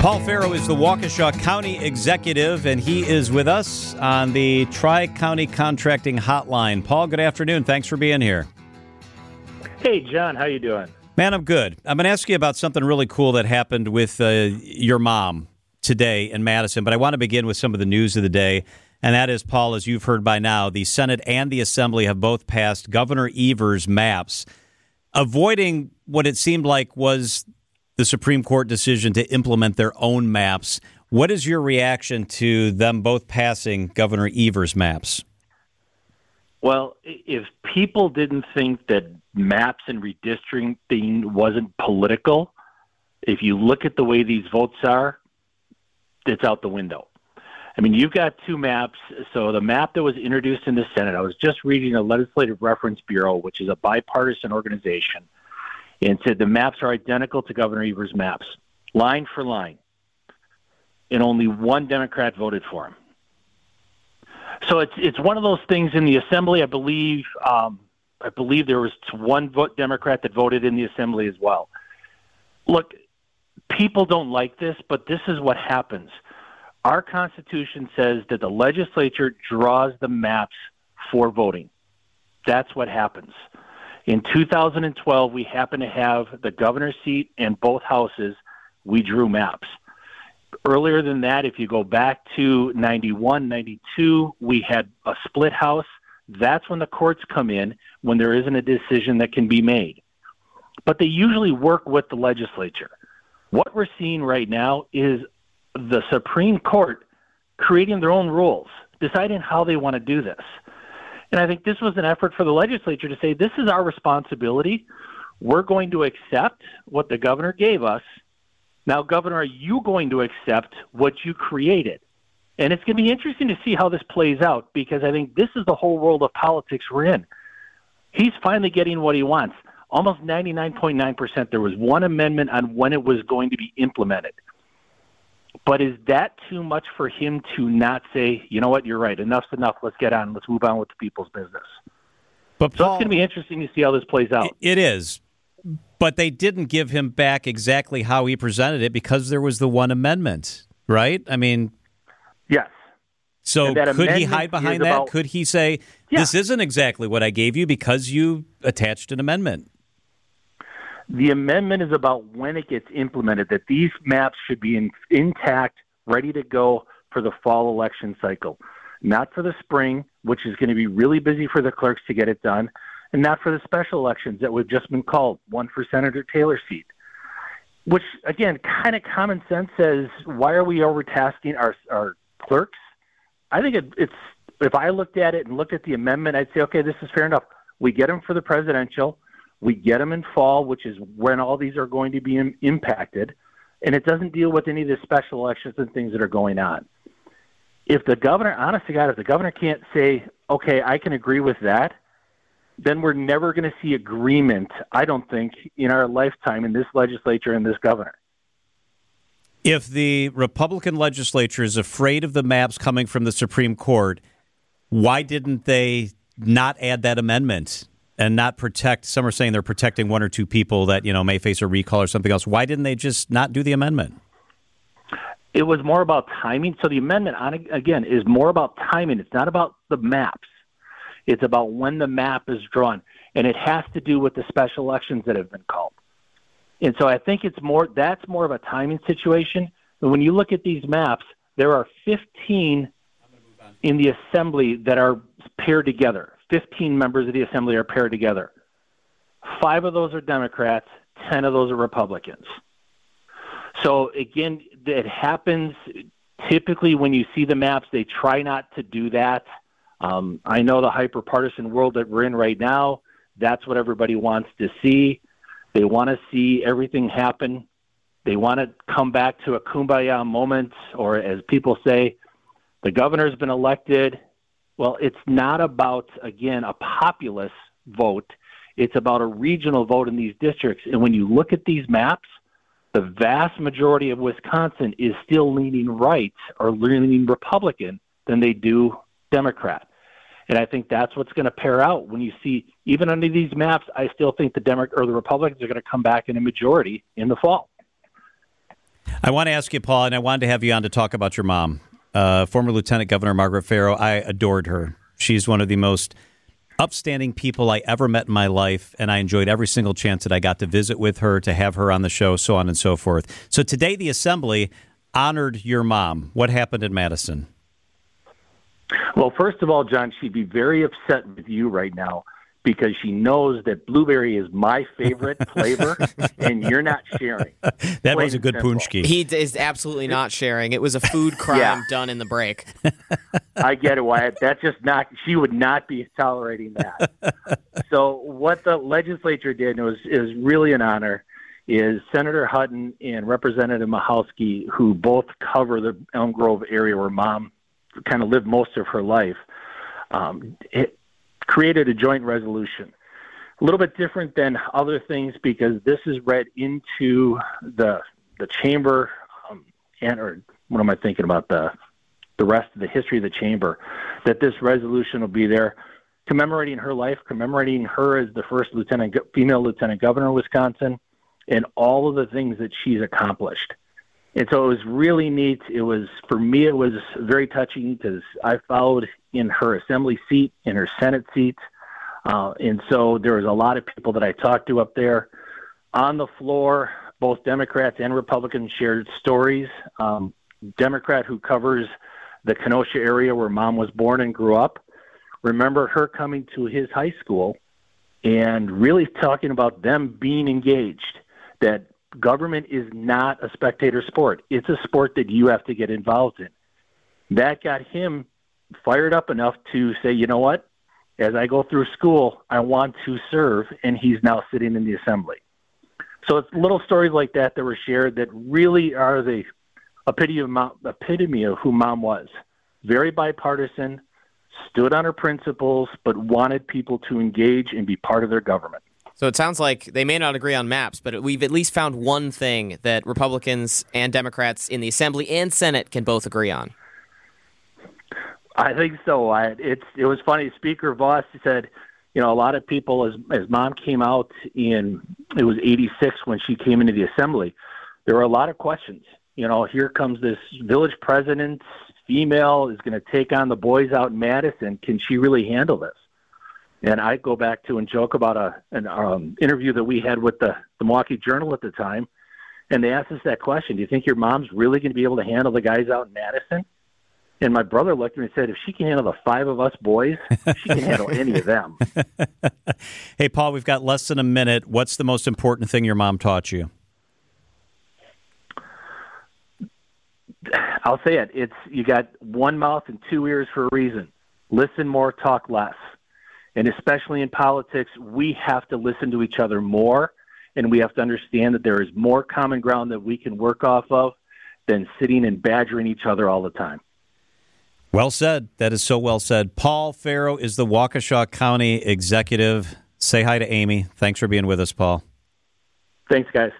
Paul Farrow is the Waukesha County Executive, and he is with us on the Tri County Contracting Hotline. Paul, good afternoon. Thanks for being here. Hey, John, how you doing? Man, I'm good. I'm going to ask you about something really cool that happened with uh, your mom today in Madison, but I want to begin with some of the news of the day. And that is, Paul, as you've heard by now, the Senate and the Assembly have both passed Governor Evers' maps, avoiding what it seemed like was the Supreme Court decision to implement their own maps. What is your reaction to them both passing Governor Evers' maps? Well, if people didn't think that maps and redistricting wasn't political, if you look at the way these votes are, it's out the window. I mean, you've got two maps. So the map that was introduced in the Senate, I was just reading the Legislative Reference Bureau, which is a bipartisan organization and said the maps are identical to Governor Evers' maps, line for line. And only one Democrat voted for him. So it's it's one of those things in the assembly. I believe um, I believe there was one vote Democrat that voted in the assembly as well. Look, people don't like this, but this is what happens. Our Constitution says that the legislature draws the maps for voting. That's what happens. In 2012, we happened to have the governor's seat and both houses. We drew maps. Earlier than that, if you go back to 91, 92, we had a split house. That's when the courts come in when there isn't a decision that can be made. But they usually work with the legislature. What we're seeing right now is the Supreme Court creating their own rules, deciding how they want to do this. And I think this was an effort for the legislature to say, this is our responsibility. We're going to accept what the governor gave us. Now, Governor, are you going to accept what you created? And it's going to be interesting to see how this plays out because I think this is the whole world of politics we're in. He's finally getting what he wants. Almost 99.9%. There was one amendment on when it was going to be implemented. But is that too much for him to not say, you know what, you're right, enough's enough, let's get on, let's move on with the people's business? But Paul, so it's going to be interesting to see how this plays out. It is. But they didn't give him back exactly how he presented it because there was the one amendment, right? I mean, yes. So could he hide behind that? About, could he say, yeah. this isn't exactly what I gave you because you attached an amendment? The amendment is about when it gets implemented, that these maps should be in, intact, ready to go for the fall election cycle, not for the spring, which is going to be really busy for the clerks to get it done, and not for the special elections that we've just been called, one for Senator Taylor's seat. Which, again, kind of common sense says, why are we overtasking our, our clerks? I think it, it's, if I looked at it and looked at the amendment, I'd say, okay, this is fair enough. We get them for the presidential we get them in fall, which is when all these are going to be Im- impacted, and it doesn't deal with any of the special elections and things that are going on. If the governor, honest to God, if the governor can't say, okay, I can agree with that, then we're never going to see agreement, I don't think, in our lifetime in this legislature and this governor. If the Republican legislature is afraid of the maps coming from the Supreme Court, why didn't they not add that amendment and not protect. Some are saying they're protecting one or two people that you know may face a recall or something else. Why didn't they just not do the amendment? It was more about timing. So the amendment, on again, is more about timing. It's not about the maps. It's about when the map is drawn, and it has to do with the special elections that have been called. And so I think it's more that's more of a timing situation. And when you look at these maps, there are 15 in the assembly that are paired together. 15 members of the assembly are paired together. Five of those are Democrats, 10 of those are Republicans. So again, it happens typically when you see the maps, they try not to do that. Um, I know the hyper partisan world that we're in right now, that's what everybody wants to see. They want to see everything happen. They want to come back to a kumbaya moment, or as people say, the governor's been elected. Well, it's not about, again, a populist vote. It's about a regional vote in these districts. And when you look at these maps, the vast majority of Wisconsin is still leaning right or leaning Republican than they do Democrat. And I think that's what's going to pair out when you see, even under these maps, I still think the Democrat or the Republicans are going to come back in a majority in the fall. I want to ask you, Paul, and I wanted to have you on to talk about your mom, uh, former Lieutenant Governor Margaret Farrow. I adored her. She's one of the most upstanding people I ever met in my life, and I enjoyed every single chance that I got to visit with her, to have her on the show, so on and so forth. So today, the assembly honored your mom. What happened in Madison? Well, first of all, John, she'd be very upset with you right now because she knows that blueberry is my favorite flavor, and you're not sharing. that Plain was a good paczki. He is absolutely not sharing. It was a food crime yeah. done in the break. I get it, Wyatt. That's just not. She would not be tolerating that. so what the legislature did was is really an honor. Is Senator Hutton and Representative Michalski, who both cover the Elm Grove area where Mom kind of lived most of her life. Um, it, created a joint resolution. A little bit different than other things because this is read into the the chamber um, and or what am I thinking about the the rest of the history of the chamber that this resolution will be there commemorating her life, commemorating her as the first lieutenant female lieutenant governor of Wisconsin and all of the things that she's accomplished. And so it was really neat. It was for me it was very touching because I followed in her assembly seat, in her Senate seat. Uh, and so there was a lot of people that I talked to up there on the floor. Both Democrats and Republicans shared stories. Um, Democrat who covers the Kenosha area where mom was born and grew up, remember her coming to his high school and really talking about them being engaged, that government is not a spectator sport. It's a sport that you have to get involved in. That got him fired up enough to say, you know what? As I go through school, I want to serve, and he's now sitting in the assembly. So it's little stories like that that were shared that really are the epitome of, mom, epitome of who mom was. Very bipartisan, stood on her principles, but wanted people to engage and be part of their government. So it sounds like they may not agree on maps, but we've at least found one thing that Republicans and Democrats in the Assembly and Senate can both agree on. I think so. I, it's it was funny. Speaker Vos said, you know, a lot of people as as mom came out in it was '86 when she came into the assembly. There were a lot of questions. You know, here comes this village president, female, is going to take on the boys out in Madison. Can she really handle this? And I go back to and joke about a an um, interview that we had with the, the Milwaukee Journal at the time, and they asked us that question: Do you think your mom's really going to be able to handle the guys out in Madison? And my brother looked at me and said, if she can handle the five of us boys, she can handle any of them. hey, Paul, we've got less than a minute. What's the most important thing your mom taught you? I'll say it. It's you got one mouth and two ears for a reason. Listen more, talk less. And especially in politics, we have to listen to each other more and we have to understand that there is more common ground that we can work off of than sitting and badgering each other all the time. Well said. That is so well said. Paul Farrow is the Waukesha County Executive. Say hi to Amy. Thanks for being with us, Paul. Thanks, guys.